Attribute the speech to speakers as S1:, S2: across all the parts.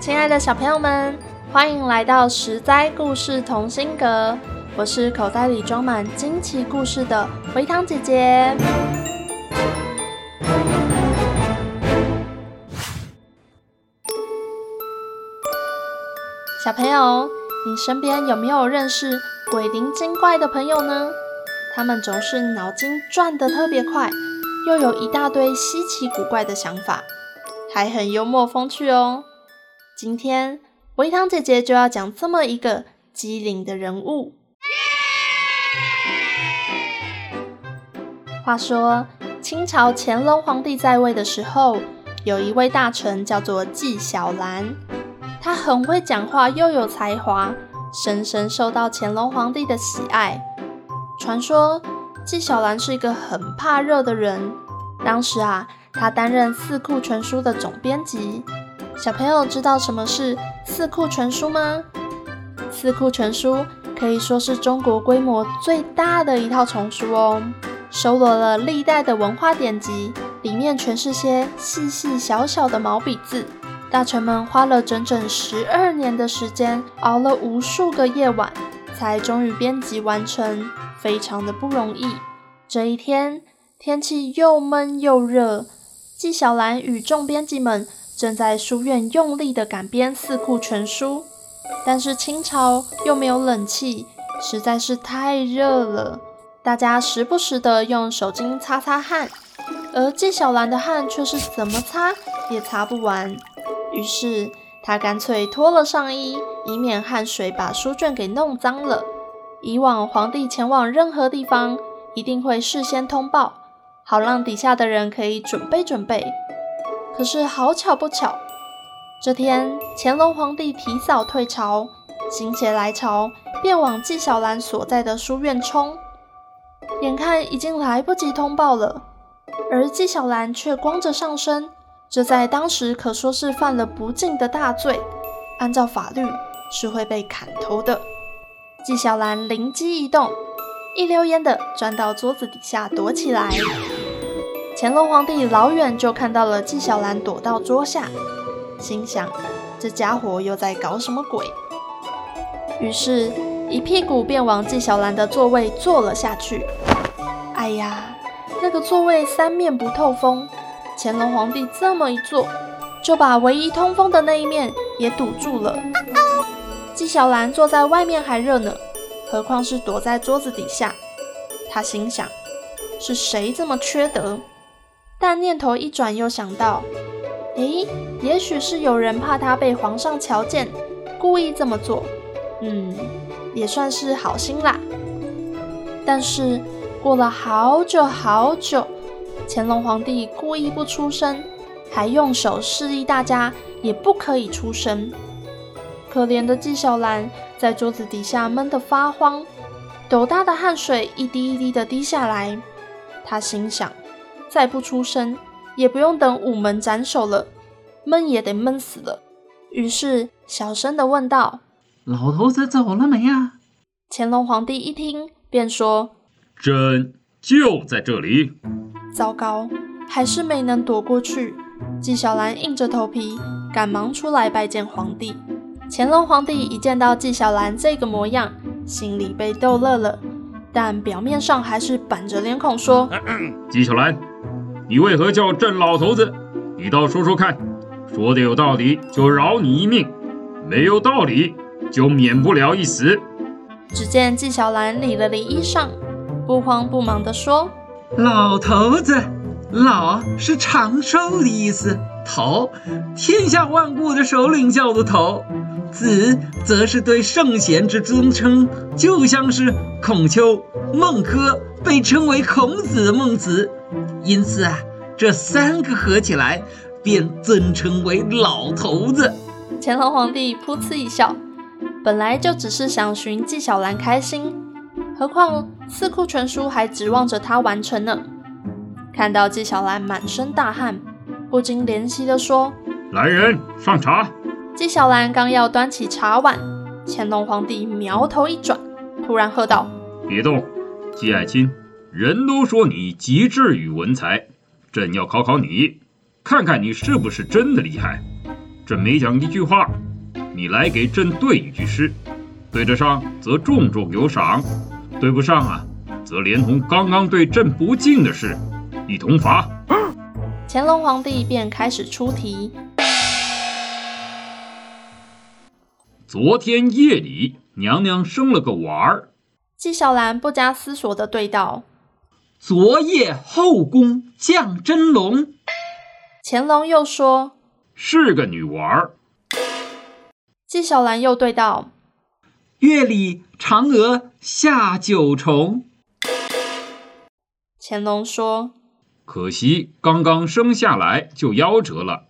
S1: 亲爱的小朋友们，欢迎来到十灾故事同心阁。我是口袋里装满惊奇故事的回糖姐姐。小朋友，你身边有没有认识鬼灵精怪的朋友呢？他们总是脑筋转得特别快，又有一大堆稀奇古怪的想法，还很幽默风趣哦。今天维糖姐姐就要讲这么一个机灵的人物。话说清朝乾隆皇帝在位的时候，有一位大臣叫做纪晓岚，他很会讲话，又有才华，深深受到乾隆皇帝的喜爱。传说纪晓岚是一个很怕热的人。当时啊，他担任《四库全书》的总编辑。小朋友知道什么是《四库全书》吗？《四库全书》可以说是中国规模最大的一套丛书哦，收录了历代的文化典籍，里面全是些细细小小的毛笔字。大臣们花了整整十二年的时间，熬了无数个夜晚，才终于编辑完成，非常的不容易。这一天，天气又闷又热，纪晓岚与众编辑们。正在书院用力地赶编《四库全书》，但是清朝又没有冷气，实在是太热了。大家时不时地用手巾擦擦汗，而纪晓岚的汗却是怎么擦也擦不完。于是他干脆脱了上衣，以免汗水把书卷给弄脏了。以往皇帝前往任何地方，一定会事先通报，好让底下的人可以准备准备。可是好巧不巧，这天乾隆皇帝提早退朝，心血来潮，便往纪晓岚所在的书院冲。眼看已经来不及通报了，而纪晓岚却光着上身，这在当时可说是犯了不敬的大罪，按照法律是会被砍头的。纪晓岚灵机一动，一溜烟的钻到桌子底下躲起来。乾隆皇帝老远就看到了纪晓岚躲到桌下，心想：这家伙又在搞什么鬼？于是，一屁股便往纪晓岚的座位坐了下去。哎呀，那个座位三面不透风，乾隆皇帝这么一坐，就把唯一通风的那一面也堵住了。纪晓岚坐在外面还热呢，何况是躲在桌子底下？他心想：是谁这么缺德？但念头一转，又想到，诶，也许是有人怕他被皇上瞧见，故意这么做。嗯，也算是好心啦。但是过了好久好久，乾隆皇帝故意不出声，还用手示意大家也不可以出声。可怜的纪晓岚在桌子底下闷得发慌，斗大的汗水一滴一滴的滴下来。他心想。再不出声，也不用等午门斩首了，闷也得闷死了。于是小声的问道：“
S2: 老头子走了没啊？”
S1: 乾隆皇帝一听，便说：“
S3: 朕就在这里。”
S1: 糟糕，还是没能躲过去。纪晓岚硬着头皮赶忙出来拜见皇帝。乾隆皇帝一见到纪晓岚这个模样，心里被逗乐了，但表面上还是板着脸孔说：“
S3: 纪晓岚。”你为何叫朕老头子？你倒说说看，说的有道理就饶你一命，没有道理就免不了一死。
S1: 只见纪晓岚理了理衣裳，不慌不忙地说：“
S2: 老头子，老是长寿的意思，头，天下万物的首领叫做头，子则是对圣贤之尊称，就像是孔丘、孟轲被称为孔子、孟子，因此啊，这三个合起来便尊称为老头子。
S1: 乾隆皇帝噗嗤一笑，本来就只是想寻纪晓岚开心，何况四库全书还指望着他完成呢。看到纪晓岚满身大汗，不禁怜惜地说：“
S3: 来人，上茶。”
S1: 纪晓岚刚要端起茶碗，乾隆皇帝苗头一转，突然喝道：“
S3: 别动，纪爱卿，人都说你极致与文才，朕要考考你，看看你是不是真的厉害。朕每讲一句话，你来给朕对一句诗，对得上则重重有赏，对不上啊，则连同刚刚对朕不敬的事。”一同罚。
S1: 乾隆皇帝便开始出题。
S3: 昨天夜里，娘娘生了个娃儿。
S1: 纪晓岚不加思索地对道：“
S2: 昨夜后宫降真龙。”
S1: 乾隆又说：“
S3: 是个女娃儿。”
S1: 纪晓岚又对道：“
S2: 月里嫦娥下九重。”
S1: 乾隆说。
S3: 可惜刚刚生下来就夭折了。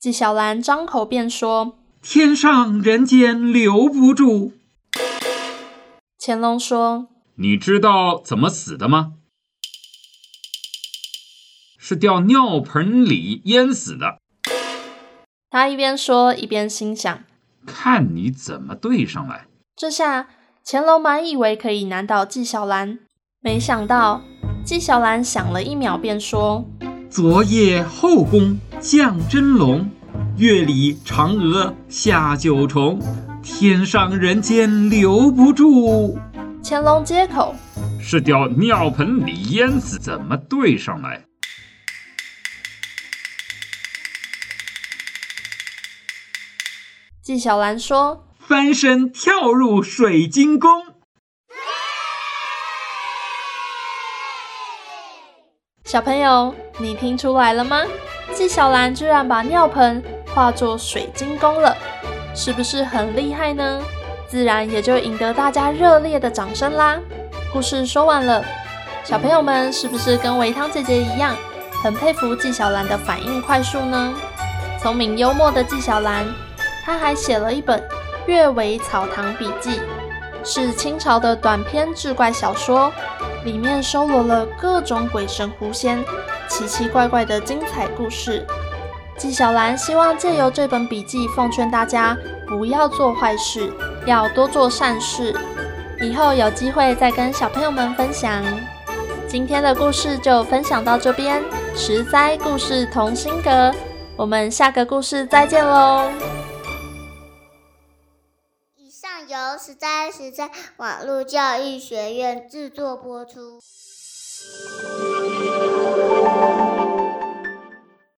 S1: 纪晓岚张口便说：“
S2: 天上人间留不住。”
S1: 乾隆说：“
S3: 你知道怎么死的吗？是掉尿盆里淹死的。”
S1: 他一边说一边心想：“
S3: 看你怎么对上来。”
S1: 这下乾隆满以为可以难倒纪晓岚，没想到。纪晓岚想了一秒，便说：“
S2: 昨夜后宫降真龙，月里嫦娥下九重，天上人间留不住。”
S1: 乾隆接口：“
S3: 是掉尿盆里淹死，怎么对上来？”
S1: 纪晓岚说：“
S2: 翻身跳入水晶宫。”
S1: 小朋友，你听出来了吗？纪晓岚居然把尿盆化作水晶宫了，是不是很厉害呢？自然也就赢得大家热烈的掌声啦。故事说完了，小朋友们是不是跟维汤姐姐一样，很佩服纪晓岚的反应快速呢？聪明幽默的纪晓岚，她还写了一本《阅微草堂笔记》，是清朝的短篇志怪小说。里面收罗了各种鬼神狐仙、奇奇怪怪的精彩故事。纪晓岚希望借由这本笔记，奉劝大家不要做坏事，要多做善事。以后有机会再跟小朋友们分享。今天的故事就分享到这边，实在故事同心阁，我们下个故事再见喽。
S4: 以上由实在实在网络教育学院制作播出。